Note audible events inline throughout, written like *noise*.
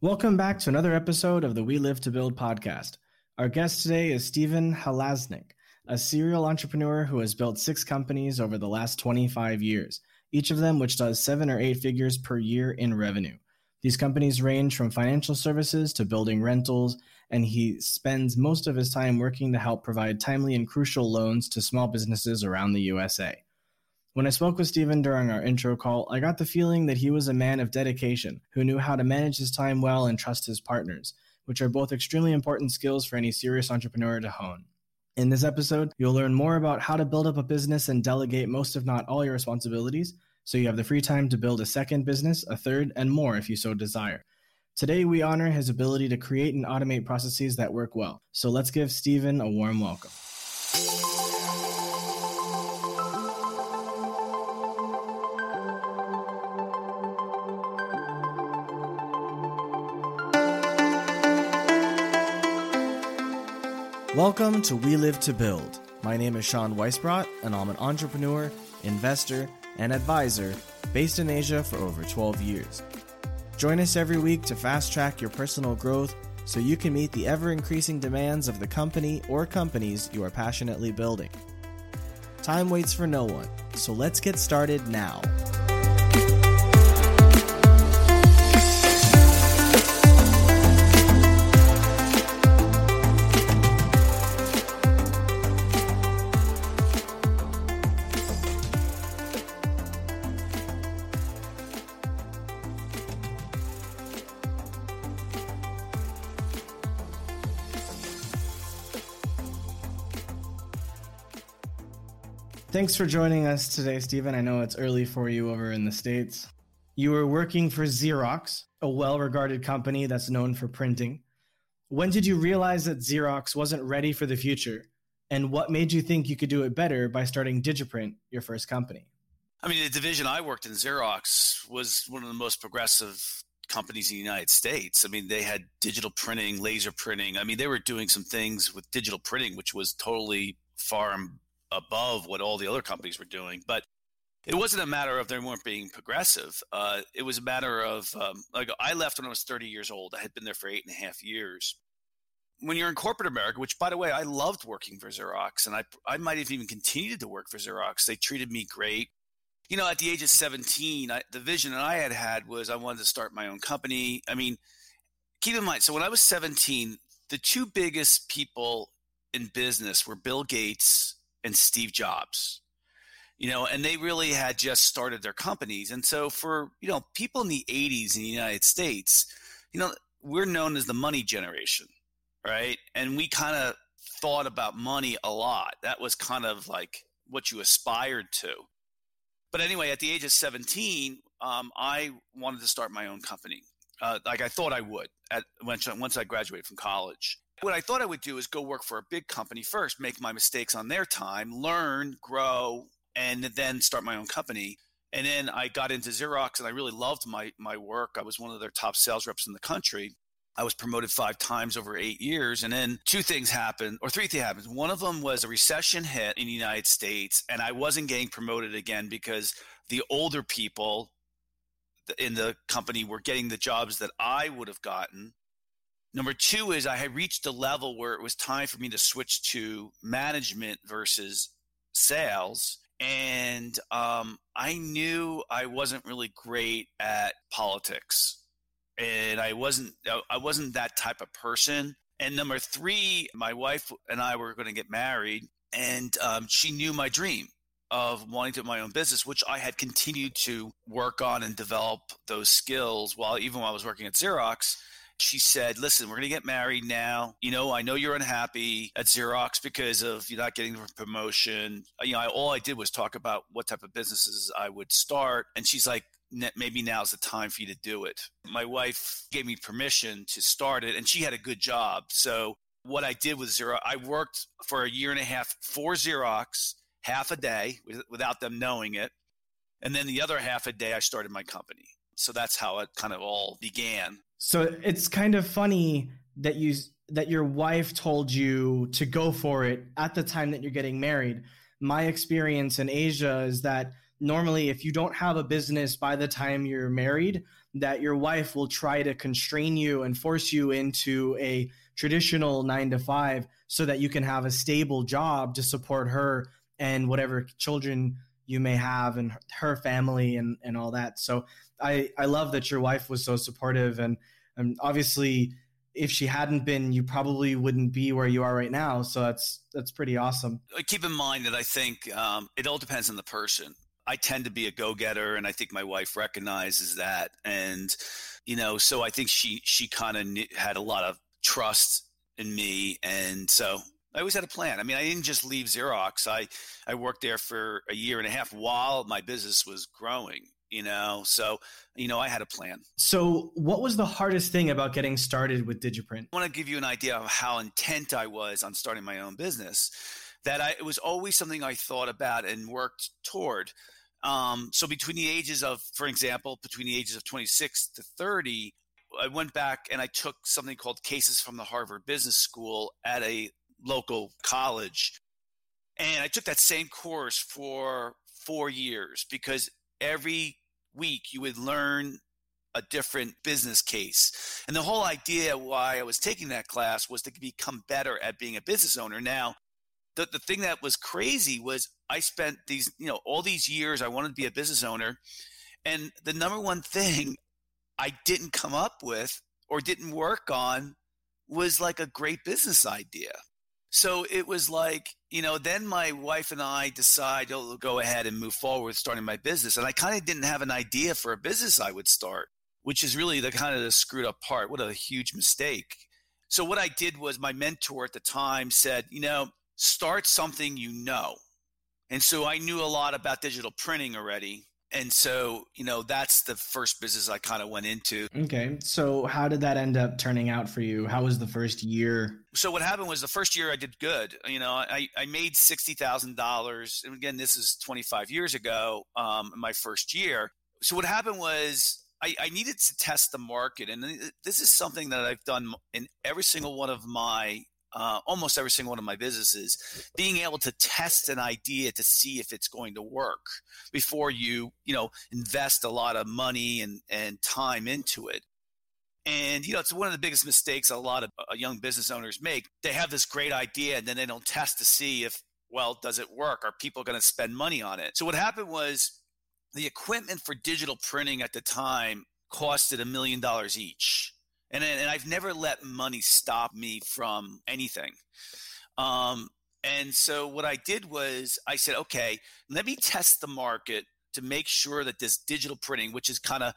Welcome back to another episode of the We Live to Build podcast. Our guest today is Stephen Halasnik, a serial entrepreneur who has built six companies over the last 25 years, each of them which does seven or eight figures per year in revenue. These companies range from financial services to building rentals, and he spends most of his time working to help provide timely and crucial loans to small businesses around the USA. When I spoke with Stephen during our intro call, I got the feeling that he was a man of dedication who knew how to manage his time well and trust his partners, which are both extremely important skills for any serious entrepreneur to hone. In this episode, you'll learn more about how to build up a business and delegate most, if not all, your responsibilities so you have the free time to build a second business, a third, and more if you so desire. Today, we honor his ability to create and automate processes that work well. So let's give Stephen a warm welcome. Welcome to We Live to Build. My name is Sean Weisbrot, and I'm an entrepreneur, investor, and advisor based in Asia for over 12 years. Join us every week to fast track your personal growth so you can meet the ever increasing demands of the company or companies you are passionately building. Time waits for no one, so let's get started now. Thanks for joining us today, Stephen. I know it's early for you over in the States. You were working for Xerox, a well regarded company that's known for printing. When did you realize that Xerox wasn't ready for the future? And what made you think you could do it better by starting Digiprint, your first company? I mean, the division I worked in, Xerox, was one of the most progressive companies in the United States. I mean, they had digital printing, laser printing. I mean, they were doing some things with digital printing, which was totally far above what all the other companies were doing. But it wasn't a matter of they weren't being progressive. Uh, it was a matter of um, like I left when I was 30 years old. I had been there for eight and a half years. When you're in corporate America, which by the way, I loved working for Xerox, and I I might have even continued to work for Xerox. They treated me great. You know, at the age of 17, I, the vision that I had had was I wanted to start my own company. I mean, keep in mind, so when I was 17, the two biggest people in business were Bill Gates and Steve Jobs. You know, and they really had just started their companies. And so for, you know, people in the 80s in the United States, you know, we're known as the money generation, right? And we kind of thought about money a lot. That was kind of like what you aspired to. But anyway, at the age of 17, um, I wanted to start my own company. Uh, like I thought I would at once, once I graduated from college. What I thought I would do is go work for a big company first, make my mistakes on their time, learn, grow, and then start my own company. And then I got into Xerox and I really loved my, my work. I was one of their top sales reps in the country. I was promoted five times over eight years. And then two things happened, or three things happened. One of them was a recession hit in the United States, and I wasn't getting promoted again because the older people in the company were getting the jobs that I would have gotten. Number two is I had reached a level where it was time for me to switch to management versus sales. And um, I knew I wasn't really great at politics, and I wasn't I wasn't that type of person. And number three, my wife and I were going to get married, and um, she knew my dream of wanting to my own business, which I had continued to work on and develop those skills while even while I was working at Xerox she said, Listen, we're going to get married now. You know, I know you're unhappy at Xerox because of you're not getting the promotion. Uh, you know, I, all I did was talk about what type of businesses I would start. And she's like, maybe now's the time for you to do it. My wife gave me permission to start it, and she had a good job. So, what I did with Xerox, I worked for a year and a half for Xerox, half a day without them knowing it. And then the other half a day, I started my company. So that's how it kind of all began. So it's kind of funny that you that your wife told you to go for it at the time that you're getting married. My experience in Asia is that normally if you don't have a business by the time you're married, that your wife will try to constrain you and force you into a traditional nine to five so that you can have a stable job to support her and whatever children you may have and her family and, and all that. So I, I love that your wife was so supportive and, and obviously if she hadn't been, you probably wouldn't be where you are right now. So that's that's pretty awesome. Uh, keep in mind that I think um, it all depends on the person. I tend to be a go-getter, and I think my wife recognizes that. And you know, so I think she she kind of had a lot of trust in me, and so I always had a plan. I mean, I didn't just leave Xerox. I I worked there for a year and a half while my business was growing. You know, so you know, I had a plan. So, what was the hardest thing about getting started with Digiprint? I want to give you an idea of how intent I was on starting my own business. That I, it was always something I thought about and worked toward. Um, so between the ages of, for example, between the ages of 26 to 30, I went back and I took something called Cases from the Harvard Business School at a local college. And I took that same course for four years because every week you would learn a different business case. And the whole idea why I was taking that class was to become better at being a business owner. Now, the, the thing that was crazy was I spent these, you know, all these years I wanted to be a business owner. And the number one thing I didn't come up with or didn't work on was like a great business idea. So it was like, you know, then my wife and I decide to go ahead and move forward starting my business. And I kind of didn't have an idea for a business I would start, which is really the kind of the screwed up part. What a huge mistake. So what I did was my mentor at the time said, you know, start something you know. And so I knew a lot about digital printing already and so you know that's the first business i kind of went into. Okay so how did that end up turning out for you? How was the first year? So what happened was the first year i did good. You know i, I made $60000 and again this is 25 years ago um, my first year. So what happened was I, I needed to test the market and this is something that i've done in every single one of my uh, almost every single one of my businesses, being able to test an idea to see if it's going to work before you, you know, invest a lot of money and, and time into it. And, you know, it's one of the biggest mistakes a lot of uh, young business owners make. They have this great idea and then they don't test to see if, well, does it work? Are people going to spend money on it? So what happened was the equipment for digital printing at the time costed a million dollars each and and I've never let money stop me from anything. Um, and so what I did was I said, okay, let me test the market to make sure that this digital printing, which is kind of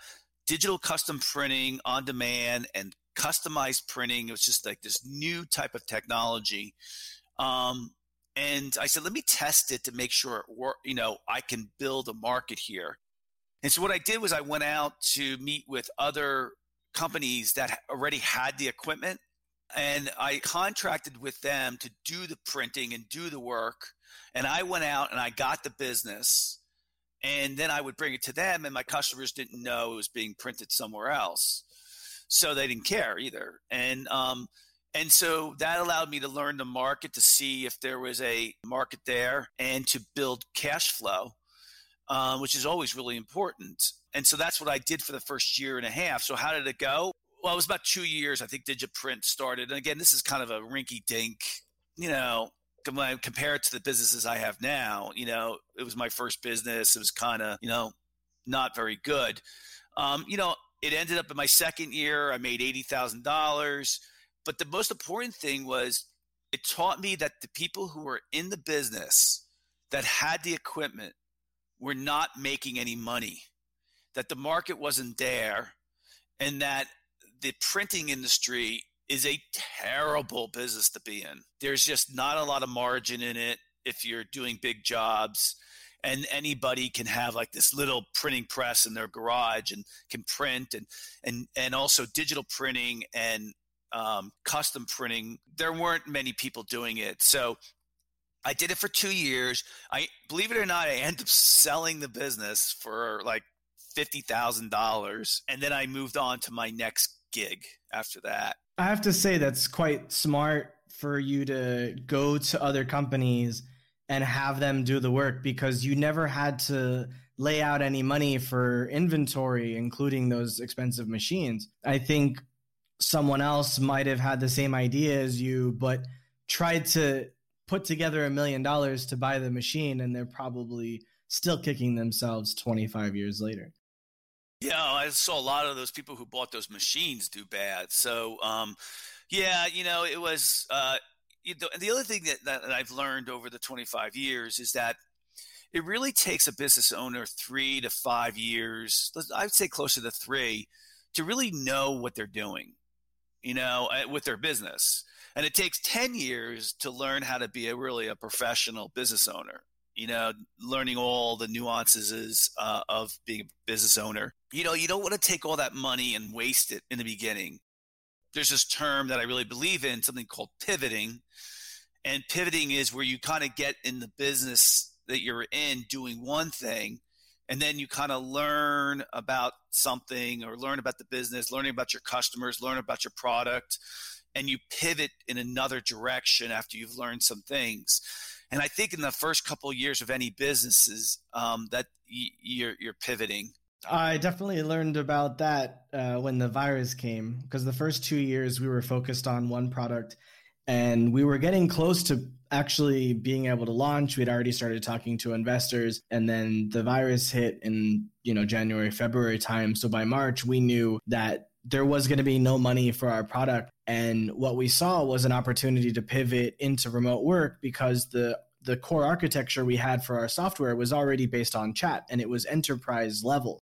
digital custom printing on demand and customized printing, it was just like this new type of technology. Um, and I said, let me test it to make sure it work, you know, I can build a market here. And so what I did was I went out to meet with other companies that already had the equipment and I contracted with them to do the printing and do the work. And I went out and I got the business. And then I would bring it to them, and my customers didn't know it was being printed somewhere else. So they didn't care either. And, um, and so that allowed me to learn the market to see if there was a market there and to build cash flow, uh, which is always really important. And so that's what I did for the first year and a half. So how did it go? Well, it was about two years. I think DigiPrint started. And again, this is kind of a rinky dink, you know, compare it to the businesses I have now, you know, it was my first business. It was kind of, you know, not very good. Um, you know, it ended up in my second year. I made $80,000. But the most important thing was it taught me that the people who were in the business that had the equipment were not making any money that the market wasn't there and that the printing industry is a terrible business to be in. There's just not a lot of margin in it if you're doing big jobs and anybody can have like this little printing press in their garage and can print and and and also digital printing and um, custom printing there weren't many people doing it so i did it for two years i believe it or not i ended up selling the business for like $50,000. And then I moved on to my next gig after that. I have to say, that's quite smart for you to go to other companies and have them do the work because you never had to lay out any money for inventory, including those expensive machines. I think someone else might have had the same idea as you, but tried to put together a million dollars to buy the machine, and they're probably still kicking themselves 25 years later. Yeah, I saw a lot of those people who bought those machines do bad. So, um, yeah, you know, it was. Uh, you know, the other thing that, that I've learned over the 25 years is that it really takes a business owner three to five years, I'd say closer to three, to really know what they're doing, you know, uh, with their business. And it takes 10 years to learn how to be a really a professional business owner you know, learning all the nuances uh, of being a business owner. You know, you don't want to take all that money and waste it in the beginning. There's this term that I really believe in, something called pivoting. And pivoting is where you kind of get in the business that you're in doing one thing, and then you kind of learn about something or learn about the business, learning about your customers, learn about your product, and you pivot in another direction after you've learned some things and I think in the first couple of years of any businesses, um, that y- you're you're pivoting. I definitely learned about that uh, when the virus came because the first two years we were focused on one product, and we were getting close to actually being able to launch. We'd already started talking to investors, and then the virus hit in you know January February time. So by March we knew that there was going to be no money for our product and what we saw was an opportunity to pivot into remote work because the the core architecture we had for our software was already based on chat and it was enterprise level.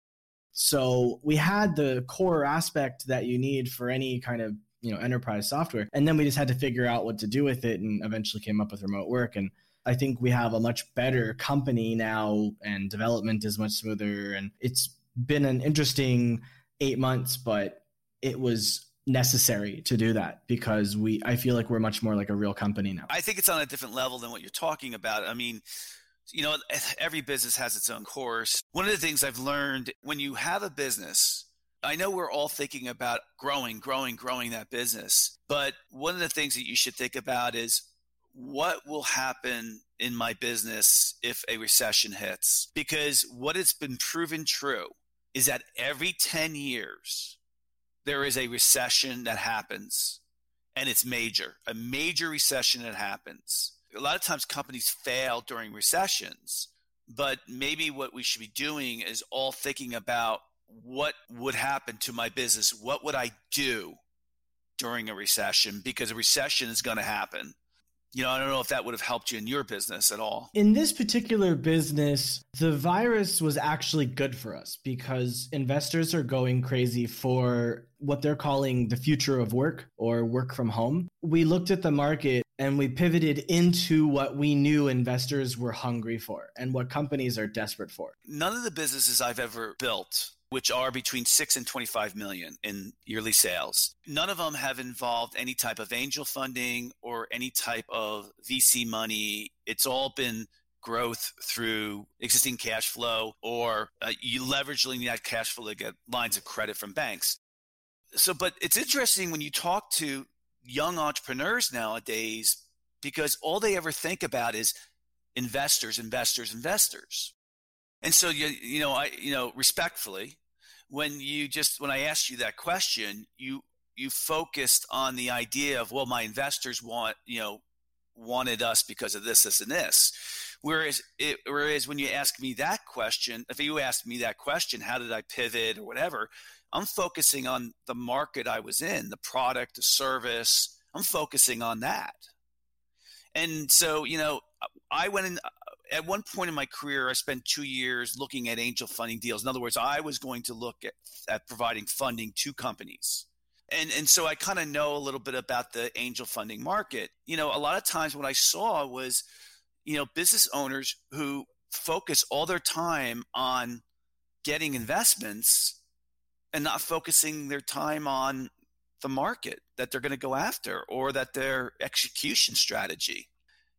So we had the core aspect that you need for any kind of you know enterprise software. And then we just had to figure out what to do with it and eventually came up with remote work. And i think we have a much better company now and development is much smoother. And it's been an interesting eight months but it was necessary to do that because we I feel like we're much more like a real company now. I think it's on a different level than what you're talking about. I mean, you know, every business has its own course. One of the things I've learned when you have a business, I know we're all thinking about growing, growing, growing that business. But one of the things that you should think about is what will happen in my business if a recession hits? Because what has been proven true is that every 10 years, there is a recession that happens and it's major, a major recession that happens. A lot of times companies fail during recessions, but maybe what we should be doing is all thinking about what would happen to my business? What would I do during a recession? Because a recession is going to happen you know, I don't know if that would have helped you in your business at all. In this particular business, the virus was actually good for us because investors are going crazy for what they're calling the future of work or work from home. We looked at the market and we pivoted into what we knew investors were hungry for and what companies are desperate for. None of the businesses I've ever built which are between 6 and 25 million in yearly sales. None of them have involved any type of angel funding or any type of VC money. It's all been growth through existing cash flow or uh, you leveraging that cash flow to get lines of credit from banks. So, but it's interesting when you talk to young entrepreneurs nowadays because all they ever think about is investors, investors, investors. And so you you know I you know respectfully when you just when I asked you that question you you focused on the idea of well my investors want you know wanted us because of this this and this whereas it, whereas when you ask me that question if you asked me that question how did I pivot or whatever I'm focusing on the market I was in the product the service I'm focusing on that and so you know I went in at one point in my career, I spent two years looking at angel funding deals. In other words, I was going to look at, at providing funding to companies. And, and so I kind of know a little bit about the angel funding market. You know, a lot of times what I saw was, you know, business owners who focus all their time on getting investments and not focusing their time on the market that they're going to go after or that their execution strategy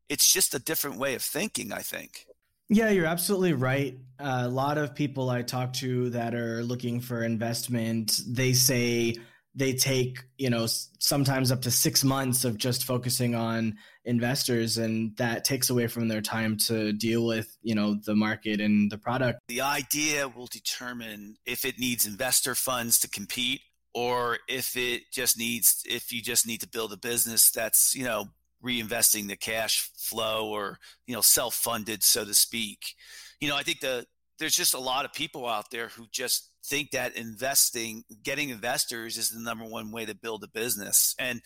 it's just a different way of thinking, I think. Yeah, you're absolutely right. A lot of people I talk to that are looking for investment, they say they take you know sometimes up to six months of just focusing on investors and that takes away from their time to deal with you know the market and the product. The idea will determine if it needs investor funds to compete or if it just needs if you just need to build a business that's you know reinvesting the cash flow or you know self-funded so to speak. You know i think the there's just a lot of people out there who just think that investing getting investors is the number one way to build a business and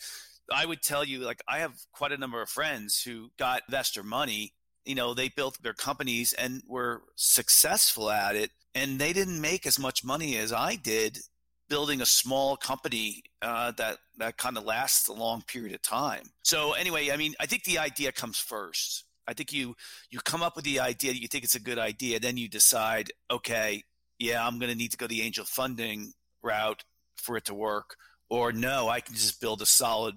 i would tell you like i have quite a number of friends who got investor money you know they built their companies and were successful at it and they didn't make as much money as i did building a small company uh, that that kind of lasts a long period of time. So anyway, I mean, I think the idea comes first. I think you you come up with the idea, you think it's a good idea, then you decide, okay, yeah, I'm going to need to go the angel funding route for it to work, or no, I can just build a solid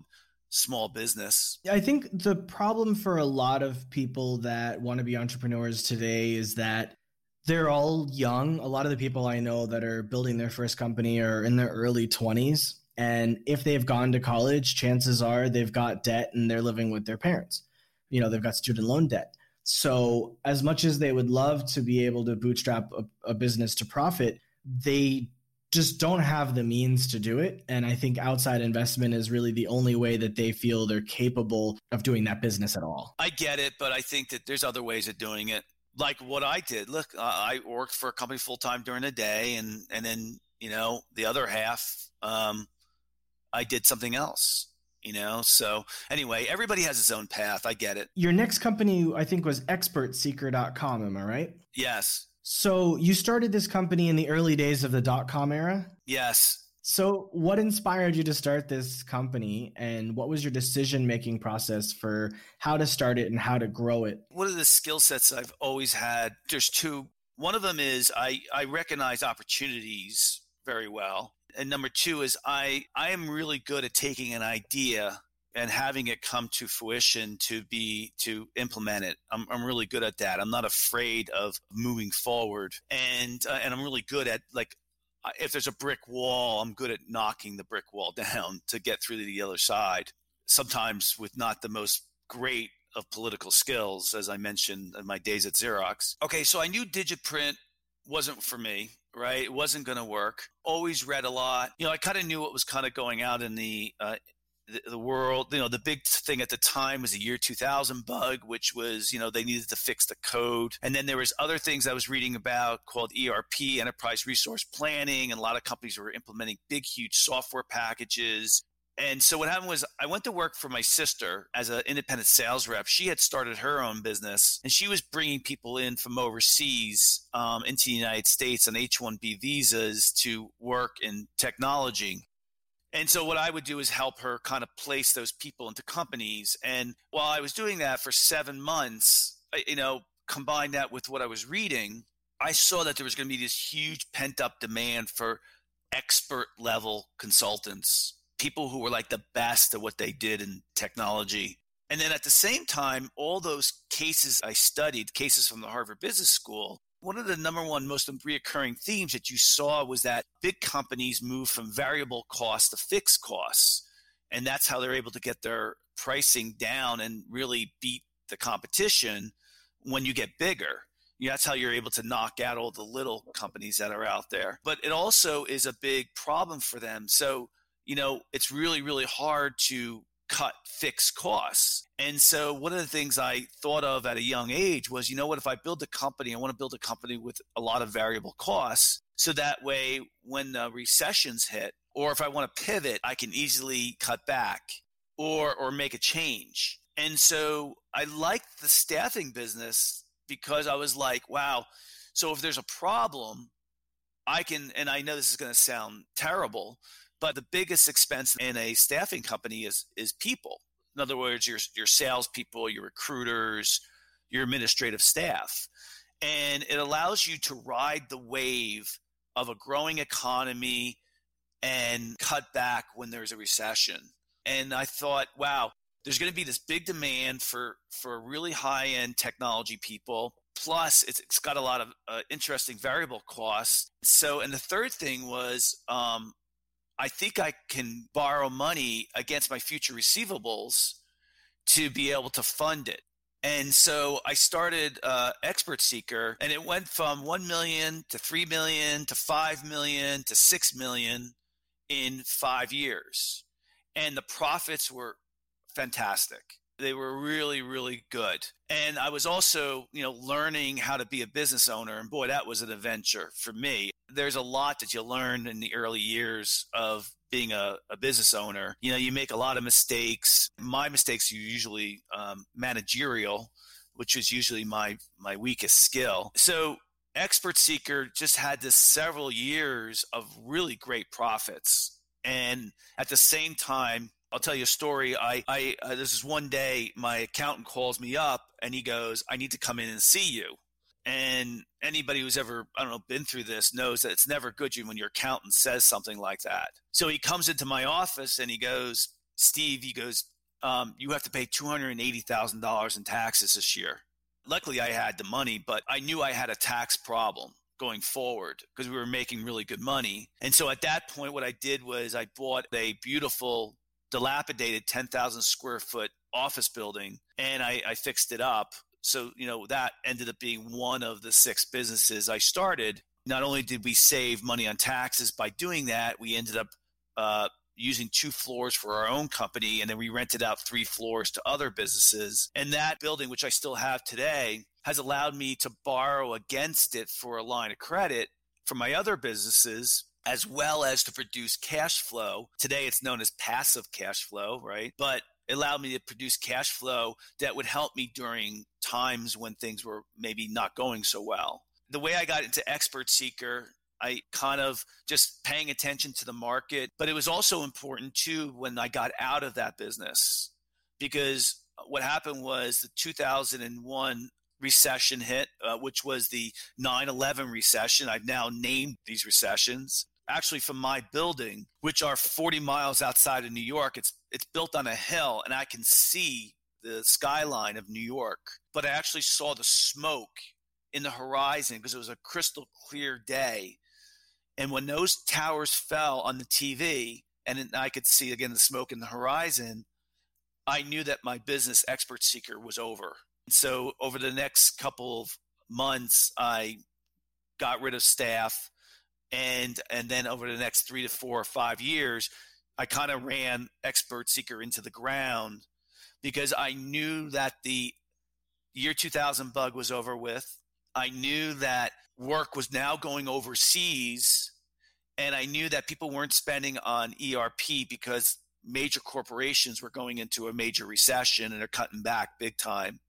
small business. Yeah, I think the problem for a lot of people that want to be entrepreneurs today is that they're all young. A lot of the people I know that are building their first company are in their early 20s. And if they've gone to college, chances are they've got debt and they're living with their parents. You know, they've got student loan debt. So, as much as they would love to be able to bootstrap a, a business to profit, they just don't have the means to do it. And I think outside investment is really the only way that they feel they're capable of doing that business at all. I get it, but I think that there's other ways of doing it like what I did. Look, I worked for a company full time during the day, and and then you know the other half, um, I did something else. You know, so anyway, everybody has his own path. I get it. Your next company, I think, was ExpertSeeker.com. Am I right? Yes. So you started this company in the early days of the dot com era. Yes. So, what inspired you to start this company, and what was your decision making process for how to start it and how to grow it? One of the skill sets I've always had, there's two. One of them is I, I recognize opportunities very well. And number two is I, I am really good at taking an idea and having it come to fruition to be to implement it. I'm, I'm really good at that. I'm not afraid of moving forward, and uh, and I'm really good at like if there's a brick wall, I'm good at knocking the brick wall *laughs* down to get through to the other side. Sometimes with not the most great of political skills, as I mentioned in my days at Xerox. Okay, so I knew Digiprint wasn't for me, right? It wasn't going to work. Always read a lot. You know, I kind of knew what was kind of going out in the uh, the, the world, you know, the big thing at the time was the year 2000 bug, which was, you know, they needed to fix the code. And then there was other things I was reading about called ERP, enterprise resource planning, and a lot of companies were implementing big, huge software packages. And so what happened was I went to work for my sister as an independent sales rep. She had started her own business and she was bringing people in from overseas um, into the United States on H-1B visas to work in technology. And so what I would do is help her kind of place those people into companies. And while I was doing that for seven months, you know, combine that with what I was reading, I saw that there was going to be this huge pent up demand for expert level consultants, people who were like the best at what they did in technology. And then at the same time, all those cases I studied, cases from the Harvard Business School, one of the number one most reoccurring themes that you saw was that big companies move from variable costs to fixed costs. And that's how they're able to get their pricing down and really beat the competition when you get bigger. That's how you're able to knock out all the little companies that are out there. But it also is a big problem for them. So, you know, it's really, really hard to cut fixed costs. And so one of the things I thought of at a young age was, you know what, if I build a company, I want to build a company with a lot of variable costs. So that way, when the recessions hit, or if I want to pivot, I can easily cut back or, or make a change. And so I liked the staffing business because I was like, wow, so if there's a problem, I can, and I know this is going to sound terrible, but the biggest expense in a staffing company is is people. In other words, your your salespeople, your recruiters, your administrative staff, and it allows you to ride the wave of a growing economy and cut back when there's a recession. And I thought, wow, there's going to be this big demand for for really high end technology people. Plus, it's, it's got a lot of uh, interesting variable costs. So, and the third thing was um, I think I can borrow money against my future receivables to be able to fund it. And so I started uh, Expert Seeker, and it went from 1 million to 3 million to 5 million to 6 million in five years. And the profits were fantastic. They were really, really good. And I was also, you know, learning how to be a business owner. And boy, that was an adventure for me. There's a lot that you learn in the early years of being a, a business owner. You know, you make a lot of mistakes. My mistakes are usually um, managerial, which is usually my my weakest skill. So expert seeker just had this several years of really great profits and at the same time I'll tell you a story. I, I uh, this is one day my accountant calls me up and he goes, "I need to come in and see you." And anybody who's ever I don't know been through this knows that it's never good when your accountant says something like that. So he comes into my office and he goes, "Steve," he goes, um, "You have to pay two hundred and eighty thousand dollars in taxes this year." Luckily, I had the money, but I knew I had a tax problem going forward because we were making really good money. And so at that point, what I did was I bought a beautiful dilapidated 10,000 square foot office building and I, I fixed it up. So, you know, that ended up being one of the six businesses I started. Not only did we save money on taxes by doing that, we ended up uh, using two floors for our own company and then we rented out three floors to other businesses. And that building, which I still have today, has allowed me to borrow against it for a line of credit for my other businesses as well as to produce cash flow. Today it's known as passive cash flow, right? But it allowed me to produce cash flow that would help me during times when things were maybe not going so well. The way I got into Expert Seeker, I kind of just paying attention to the market, but it was also important too when I got out of that business because what happened was the 2001 recession hit, uh, which was the 9 11 recession. I've now named these recessions actually from my building, which are 40 miles outside of New York. It's it's built on a hill, and I can see the skyline of New York. But I actually saw the smoke in the horizon because it was a crystal clear day. And when those towers fell on the TV, and I could see again the smoke in the horizon, I knew that my business expert seeker was over. So over the next couple of months, I got rid of staff and and then over the next three to four or five years i kind of ran expert seeker into the ground because i knew that the year 2000 bug was over with. I knew that work was now going overseas and i knew that people weren't spending on erp because major corporations were going into a major recession and they're cutting back big time.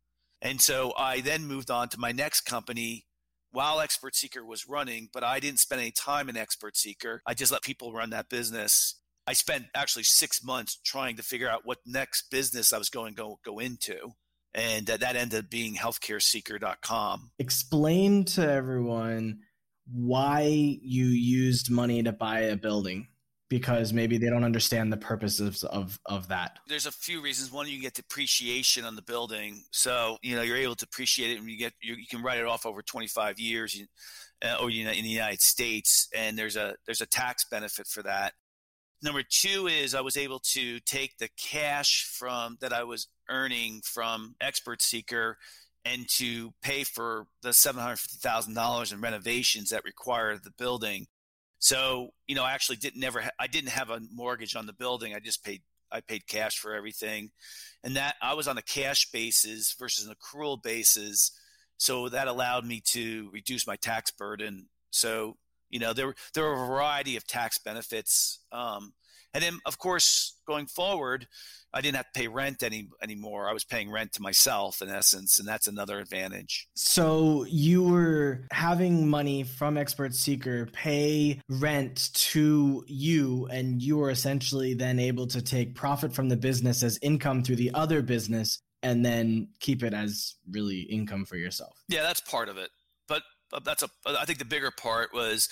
And so i then moved on to my next company while Expert Seeker was running, but I didn't spend any time in Expert Seeker. I just let people run that business. I spent actually six months trying to figure out what next business I was going to go, go into. And uh, that ended up being healthcareseeker.com. Explain to everyone why you used money to buy a building because maybe they don't understand the purposes of of that. There's a few reasons. One, you get depreciation on the building, so you know you're able to appreciate it, and you get you, you can write it off over 25 years, uh, or you know, in the United States, and there's a there's a tax benefit for that. Number two is I was able to take the cash from that I was earning from Expert Seeker and to pay for the $750,000 in renovations that required the building so, you know, I actually didn't never ha- I didn't have a mortgage on the building. I just paid I paid cash for everything. And that I was on a cash basis versus an accrual basis. So that allowed me to reduce my tax burden. So, you know, there there are a variety of tax benefits. Um, and then of course, going forward, I didn't have to pay rent any anymore. I was paying rent to myself in essence, and that's another advantage. So you were having money from Expert Seeker pay rent to you, and you were essentially then able to take profit from the business as income through the other business, and then keep it as really income for yourself. Yeah, that's part of it. But that's a. I think the bigger part was,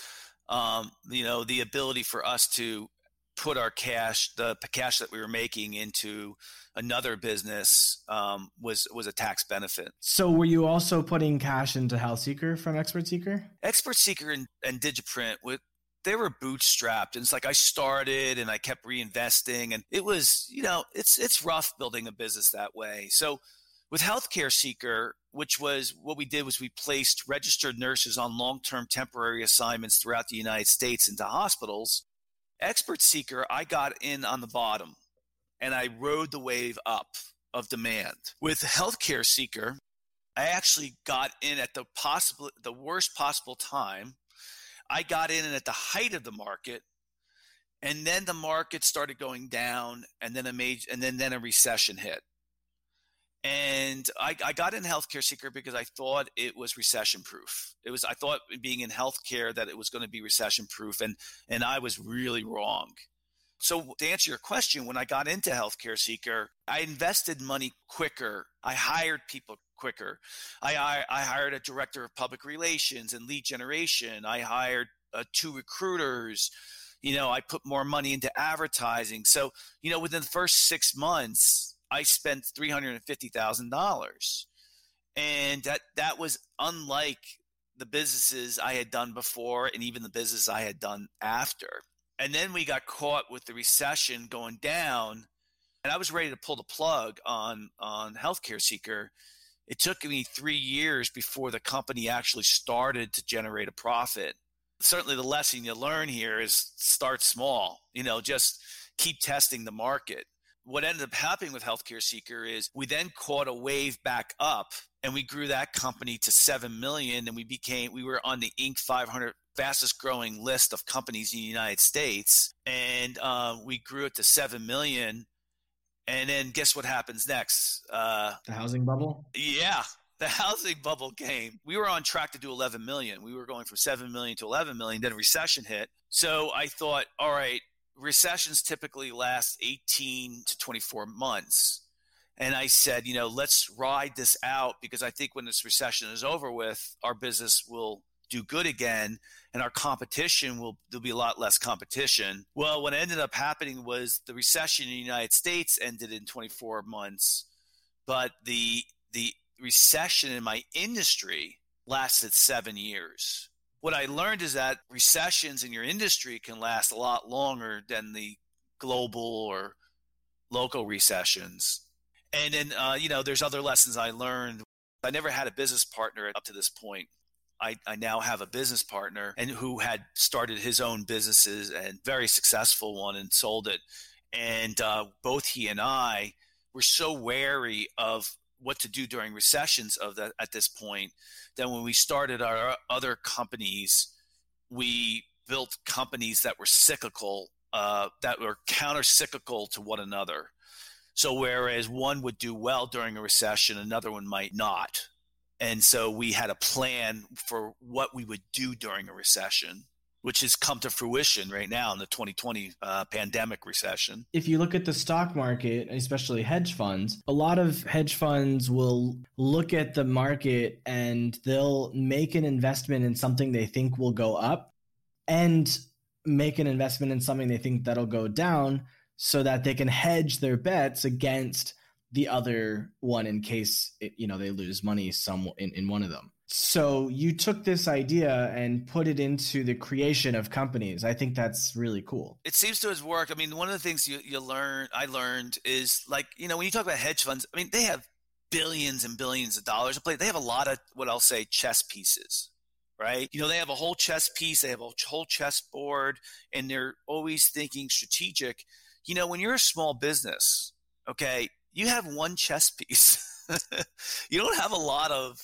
um, you know, the ability for us to put our cash, the cash that we were making into another business um, was was a tax benefit. So, were you also putting cash into Health Seeker from Expert Seeker? Expert Seeker and, and Digiprint with they were bootstrapped and it's like i started and i kept reinvesting and it was you know it's it's rough building a business that way so with healthcare seeker which was what we did was we placed registered nurses on long-term temporary assignments throughout the united states into hospitals expert seeker i got in on the bottom and i rode the wave up of demand with healthcare seeker i actually got in at the possible the worst possible time I got in at the height of the market, and then the market started going down, and then a major, and then then a recession hit. And I, I got in healthcare seeker because I thought it was recession proof. It was I thought being in healthcare that it was going to be recession proof, and and I was really wrong. So to answer your question, when I got into healthcare seeker, I invested money quicker. I hired people quicker. I, I, I hired a director of public relations and lead generation. I hired uh, two recruiters. You know, I put more money into advertising. So, you know, within the first six months, I spent three hundred and fifty thousand dollars, and that that was unlike the businesses I had done before, and even the business I had done after. And then we got caught with the recession going down, and I was ready to pull the plug on on Healthcare Seeker it took me three years before the company actually started to generate a profit. Certainly, the lesson you learn here is start small, you know, just keep testing the market. What ended up happening with Healthcare Seeker is we then caught a wave back up and we grew that company to 7 million and we became, we were on the Inc. 500 fastest growing list of companies in the United States. And uh, we grew it to 7 million and then guess what happens next? Uh, the housing bubble? Yeah, the *laughs* housing bubble came. We were on track to do 11 million. We were going from 7 million to 11 million. Then a recession hit. So I thought, all right, recessions typically last 18 to 24 months. And I said, you know, let's ride this out because I think when this recession is over with, our business will do good again and our competition will there'll be a lot less competition well what ended up happening was the recession in the united states ended in 24 months but the the recession in my industry lasted seven years what i learned is that recessions in your industry can last a lot longer than the global or local recessions. And then uh, you know there's other lessons i learned. I never had a business partner up to this point. I, I now have a business partner and who had started his own businesses and very successful one and sold it. And uh, both he and I were so wary of what to do during recessions of that at this point that when we started our other companies, we built companies that were cyclical, uh, that were counter cyclical to one another. So whereas one would do well during a recession, another one might not. And so we had a plan for what we would do during a recession, which has come to fruition right now in the 2020 uh, pandemic recession. If you look at the stock market, especially hedge funds, a lot of hedge funds will look at the market and they'll make an investment in something they think will go up and make an investment in something they think that'll go down so that they can hedge their bets against the other one in case it, you know they lose money some in, in one of them so you took this idea and put it into the creation of companies. I think that's really cool. It seems to have worked. I mean one of the things you, you learn i learned is like you know when you talk about hedge funds i mean they have billions and billions of dollars to play. They have a lot of what i'll say chess pieces right? You know they have a whole chess piece they have a whole chess board and they're always thinking strategic. You know when you're a small business okay you have one chess piece. *laughs* you don't have a lot of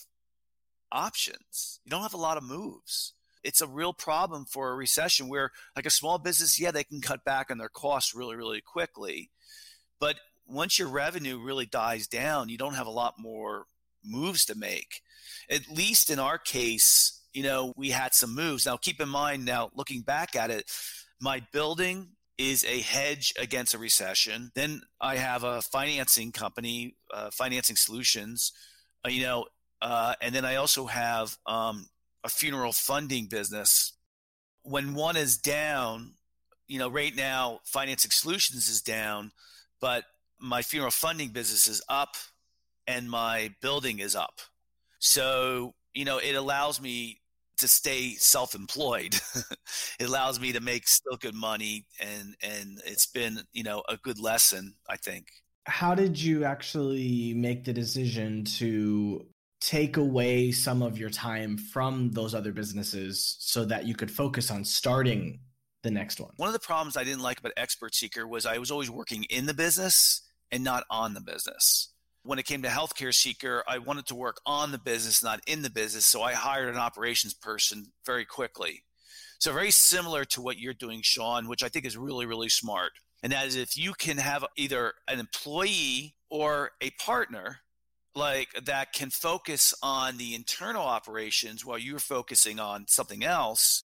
options. You don't have a lot of moves. It's a real problem for a recession where, like a small business, yeah, they can cut back on their costs really, really quickly. But once your revenue really dies down, you don't have a lot more moves to make. At least in our case, you know, we had some moves. Now, keep in mind, now looking back at it, my building is a hedge against a recession. Then I have a financing company, uh, financing solutions, uh, you know, uh, and then I also have um, a funeral funding business. When one is down, you know, right now financing solutions is down, but my funeral funding business is up and my building is up. So, you know, it allows me to stay self-employed. *laughs* it allows me to make still good money, and and it's been you know a good lesson, I think. How did you actually make the decision to take away some of your time from those other businesses so that you could focus on starting the next one? One of the problems I didn't like about Expert Seeker was I was always working in the business and not on the business when it came to healthcare seeker i wanted to work on the business not in the business so i hired an operations person very quickly so very similar to what you're doing sean which i think is really really smart and that is if you can have either an employee or a partner like that can focus on the internal operations while you're focusing on something else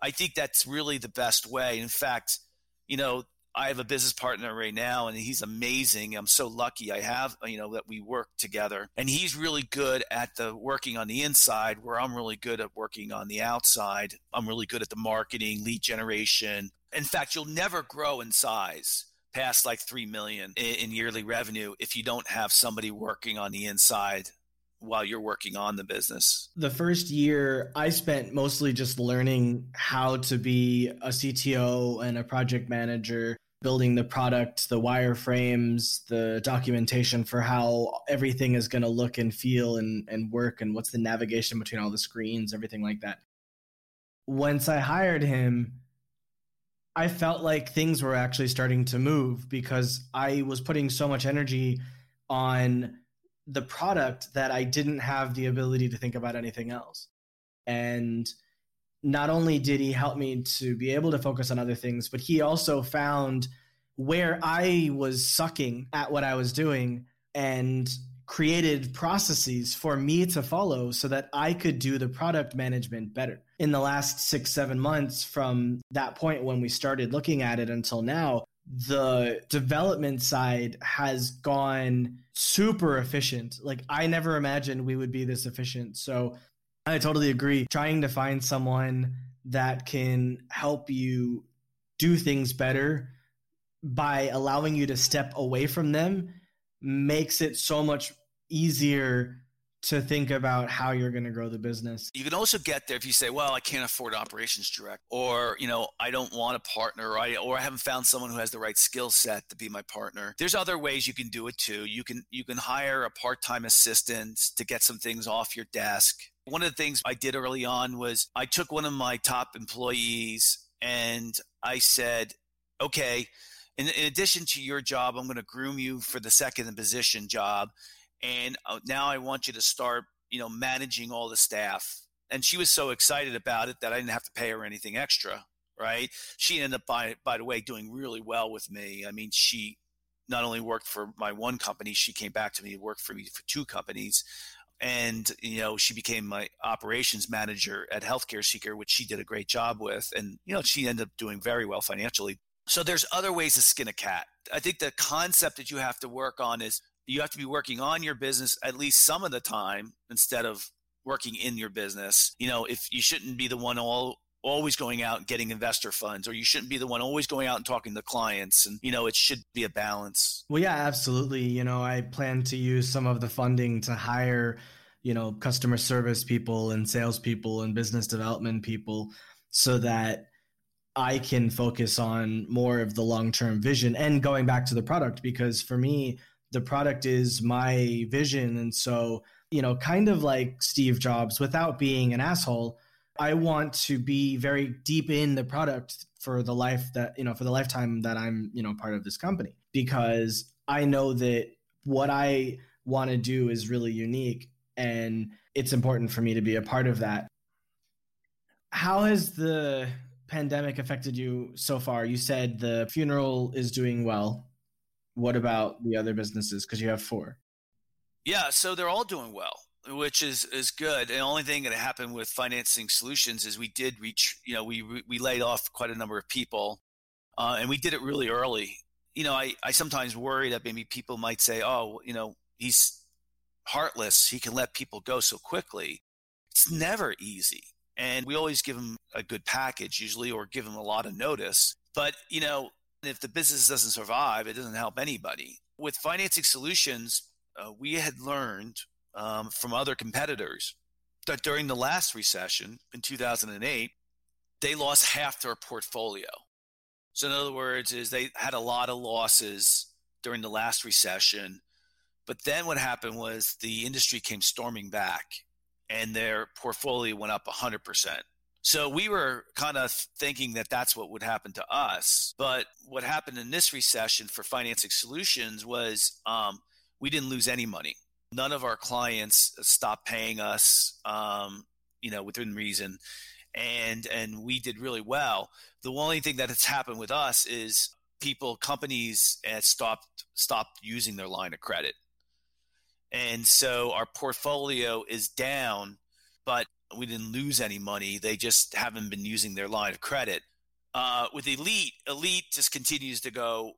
i think that's really the best way in fact you know I have a business partner right now and he's amazing. I'm so lucky I have, you know, that we work together. And he's really good at the working on the inside where I'm really good at working on the outside. I'm really good at the marketing, lead generation. In fact, you'll never grow in size past like 3 million in, in yearly revenue if you don't have somebody working on the inside while you're working on the business? The first year, I spent mostly just learning how to be a CTO and a project manager building the product, the wireframes, the documentation for how everything is going to look and feel and, and work, and what's the navigation between all the screens, everything like that. Once I hired him, I felt like things were actually starting to move because I was putting so much energy on the product that I didn't have the ability to think about anything else. And not only did he help me to be able to focus on other things, but he also found where I was sucking at what I was doing and created processes for me to follow so that I could do the product management better. In the last six, seven months from that point when we started looking at it until now, the development side has gone super efficient. Like, I never imagined we would be this efficient. So, I totally agree. Trying to find someone that can help you do things better by allowing you to step away from them makes it so much easier to think about how you're going to grow the business. You can also get there if you say, "Well, I can't afford operations direct," or you know, "I don't want a partner," or I, or I haven't found someone who has the right skill set to be my partner. There's other ways you can do it too. You can you can hire a part-time assistant to get some things off your desk. One of the things I did early on was I took one of my top employees and I said, "Okay." In, in addition to your job, I'm going to groom you for the second position job and uh, now I want you to start, you know, managing all the staff. And she was so excited about it that I didn't have to pay her anything extra, right? She ended up, by by the way, doing really well with me. I mean, she not only worked for my one company, she came back to me and worked for me for two companies. And, you know, she became my operations manager at Healthcare Seeker, which she did a great job with. And, you know, she ended up doing very well financially. So there's other ways to skin a cat. I think the concept that you have to work on is you have to be working on your business at least some of the time instead of working in your business. You know, if you shouldn't be the one all always going out and getting investor funds or you shouldn't be the one always going out and talking to clients and you know it should be a balance well yeah absolutely you know i plan to use some of the funding to hire you know customer service people and salespeople and business development people so that i can focus on more of the long-term vision and going back to the product because for me the product is my vision. And so you know kind of like steve jobs without being an asshole i want to be very deep in the product for the life that you know for the lifetime that i'm you know part of this company because i know that what i want to do is really unique and it's important for me to be a part of that. How has the pandemic affected you so far you said the funeral is doing well what about the other businesses? Because you have four. Yeah, so they're all doing well, which is is good. The only thing that happened with financing solutions is we did reach, you know, we we laid off quite a number of people, uh, and we did it really early. You know, I I sometimes worry that maybe people might say, oh, you know, he's heartless. He can let people go so quickly. It's never easy, and we always give them a good package usually, or give them a lot of notice. But you know, if the business doesn't survive, it doesn't help anybody. With financing solutions, uh, we had learned um, from other competitors that during the last recession in 2008, they lost half their portfolio. So in other words, is they had a lot of losses during the last recession. But then what happened was the industry came storming back and their portfolio went up 100%. So we were kind of thinking that that's what would happen to us. But what happened in this recession for financing solutions was um, we didn't lose any money. None of our clients stopped paying us, um, you know, within reason, and and we did really well. The only thing that has happened with us is people, companies, stopped stopped using their line of credit, and so our portfolio is down, but we didn't lose any money. They just haven't been using their line of credit. Uh, with Elite, Elite just continues to go.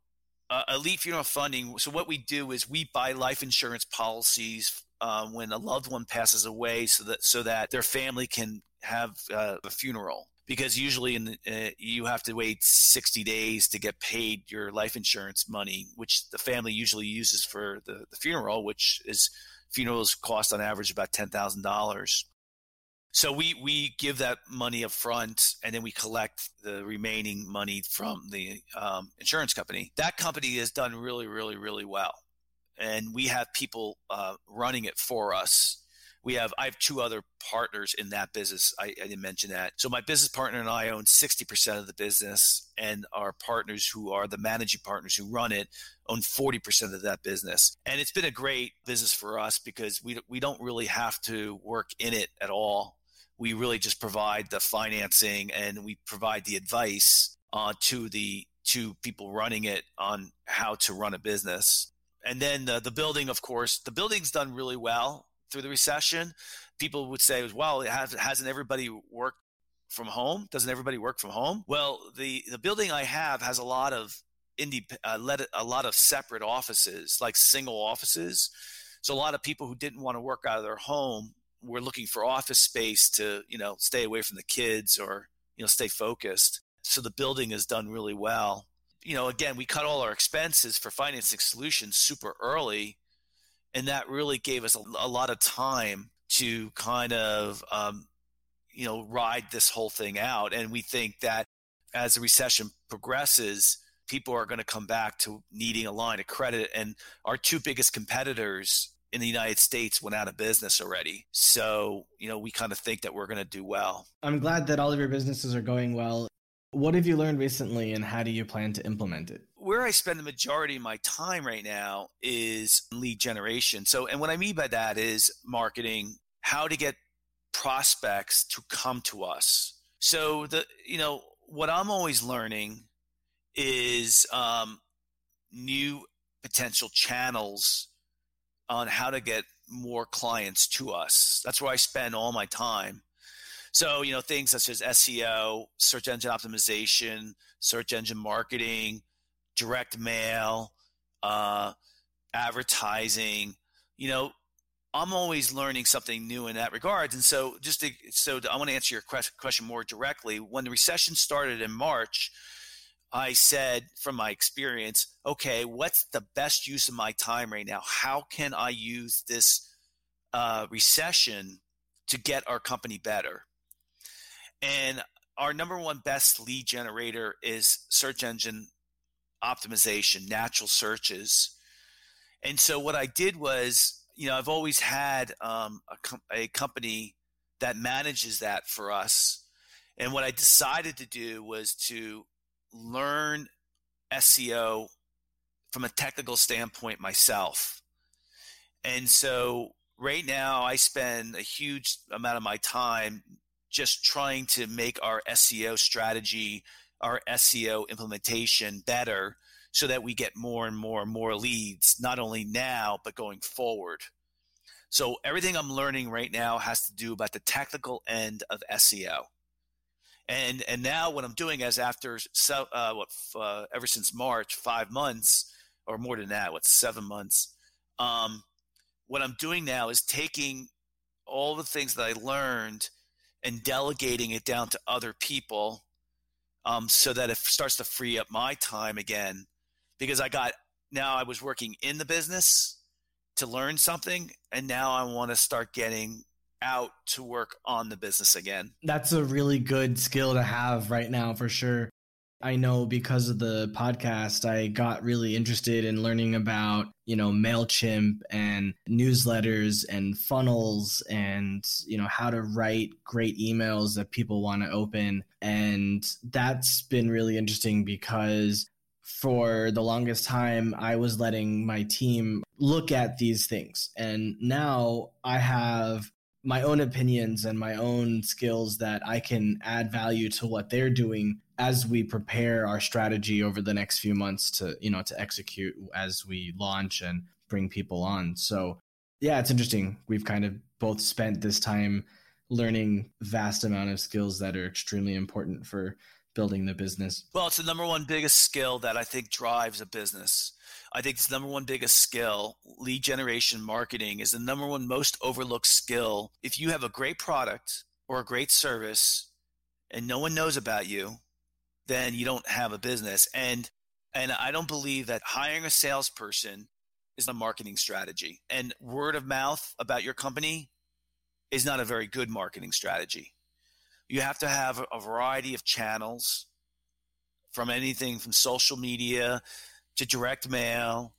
Uh, Elite Funeral Funding. So what we do is we buy life insurance policies uh, when a loved one passes away, so that so that their family can have uh, a funeral. Because usually, in the, uh, you have to wait 60 days to get paid your life insurance money, which the family usually uses for the, the funeral, which is funerals cost on average about ten thousand dollars. So we we give that money up front, and then we collect the remaining money from the um, insurance company. That company has done really, really, really well, and we have people uh, running it for us. We have I have two other partners in that business. I, I didn't mention that. So my business partner and I own sixty percent of the business, and our partners who are the managing partners who run it own 40% of that business. And it's been a great business for us because we, we don't really have to work in it at all we really just provide the financing and we provide the advice uh, to the to people running it on how to run a business. And then the, the building, of course, the building's done really well through the recession. People would say, well, has, hasn't everybody worked from home? Doesn't everybody work from home? Well, the, the building I have has a lot of indie, uh, a lot of separate offices, like single offices. So a lot of people who didn't want to work out of their home we're looking for office space to you know stay away from the kids or you know stay focused so the building is done really well you know again we cut all our expenses for financing solutions super early and that really gave us a, a lot of time to kind of um, you know ride this whole thing out and we think that as the recession progresses people are going to come back to needing a line of credit and our two biggest competitors in the United States went out of business already. So, you know, we kind of think that we're going to do well. I'm glad that all of your businesses are going well. What have you learned recently and how do you plan to implement it? Where I spend the majority of my time right now is lead generation. So, and what I mean by that is marketing, how to get prospects to come to us. So, the, you know, what I'm always learning is um, new potential channels on how to get more clients to us. That's where I spend all my time. So, you know, things such as SEO, search engine optimization, search engine marketing, direct mail, uh, advertising, you know, I'm always learning something new in that regards. And so, just to, so to, I want to answer your question more directly. When the recession started in March, I said from my experience, okay, what's the best use of my time right now? How can I use this uh, recession to get our company better? And our number one best lead generator is search engine optimization, natural searches. And so what I did was, you know, I've always had um, a, com- a company that manages that for us. And what I decided to do was to learn SEO from a technical standpoint myself. And so right now I spend a huge amount of my time just trying to make our SEO strategy, our SEO implementation better so that we get more and more and more leads, not only now, but going forward. So everything I'm learning right now has to do about the technical end of SEO and and now what I'm doing is after so uh, what uh, ever since March, five months or more than that, what seven months. Um, what I'm doing now is taking all the things that I learned and delegating it down to other people, um, so that it starts to free up my time again, because I got now I was working in the business to learn something, and now I want to start getting out to work on the business again. That's a really good skill to have right now for sure. I know because of the podcast, I got really interested in learning about, you know, MailChimp and newsletters and funnels and, you know, how to write great emails that people want to open. And that's been really interesting because for the longest time, I was letting my team look at these things. And now I have my own opinions and my own skills that I can add value to what they're doing as we prepare our strategy over the next few months to, you know, to execute as we launch and bring people on. So, yeah, it's interesting. We've kind of both spent this time learning vast amount of skills that are extremely important for building the business. Well, it's the number one biggest skill that I think drives a business. I think it's the number one biggest skill. Lead generation marketing is the number one most overlooked skill. If you have a great product or a great service and no one knows about you, then you don't have a business. And and I don't believe that hiring a salesperson is a marketing strategy. And word of mouth about your company is not a very good marketing strategy. You have to have a variety of channels from anything from social media to direct mail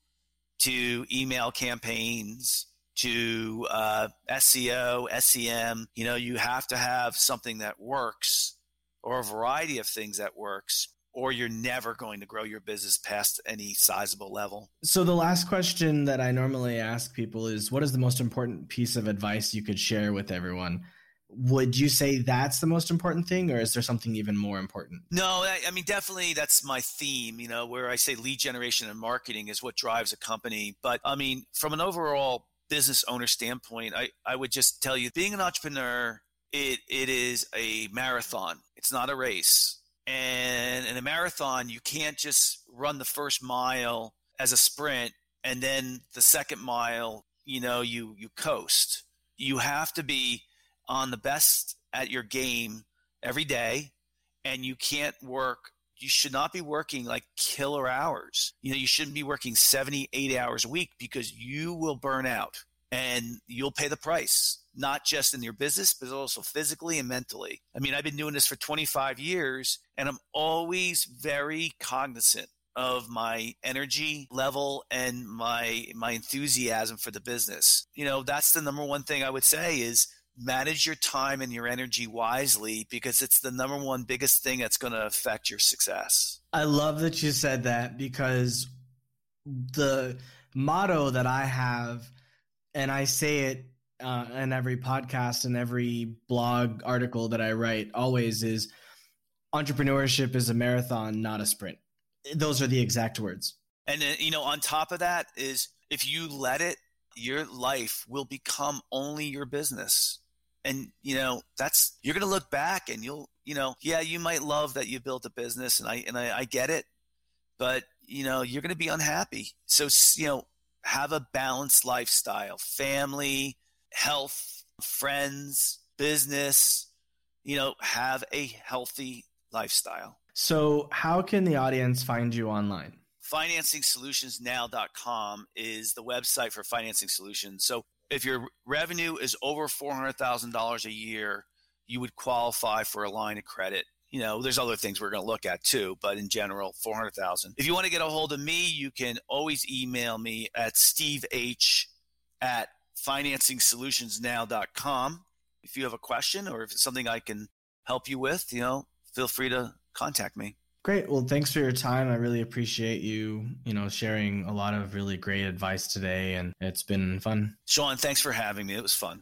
to email campaigns to uh, SEO, SEM. You know, you have to have something that works or a variety of things that works or you're never going to grow your business past any sizable level. So the last question that I normally ask people is what is the most important piece of advice you could share with everyone? Would you say that's the most important thing or is there something even more important? No I, I, mean definitely that's my theme you know where i say lead generation and marketing is what drives a company. But i mean from an overall business owner standpoint i, I would just tell you being an entrepreneur it, it is a marathon. It's not a race. And in a marathon you can't just run the first mile as a sprint and then the second mile you know you you coast. You have to be on the best at your game every day and you can't work you should not be working like killer hours. You know you shouldn't be working 78 hours a week because you will burn out and you'll pay the price not just in your business but also physically and mentally. I mean i've been doing this for 25 years and i'm always very cognizant of my energy level and my my enthusiasm for the business. You know that's the number one thing i would say is manage your time and your energy wisely because it's the number one biggest thing that's going to affect your success. I love that you said that because the motto that I have, and I say it uh, in every podcast and every blog article that I write, always is entrepreneurship is a marathon, not a sprint. Those are the exact words. And then, you know, on top of that is if you let it, your life will become only your business and you know that's you're going to look back and you'll you know yeah you might love that you built a business and i and i, I get it but you know you're going to be unhappy. So you know have a balanced lifestyle family health friends business you know have a healthy lifestyle. So how can the audience find you online? Financingsolutionsnow.com is the website for financing solutions. So if your revenue is over $400,000 a year, you would qualify for a line of credit. You know, there's other things we're going to look at too, but in general, 400,000. If you want to get a hold of me, you can always email me at steve h at financingsolutionsnow.com. If you have a question or if it's something I can help you with, you know, feel free to contact me. Great. Well, thanks for your time. I really appreciate you, you know, sharing a lot of really great advice today and it's been fun. Sean, thanks for having me. It was fun.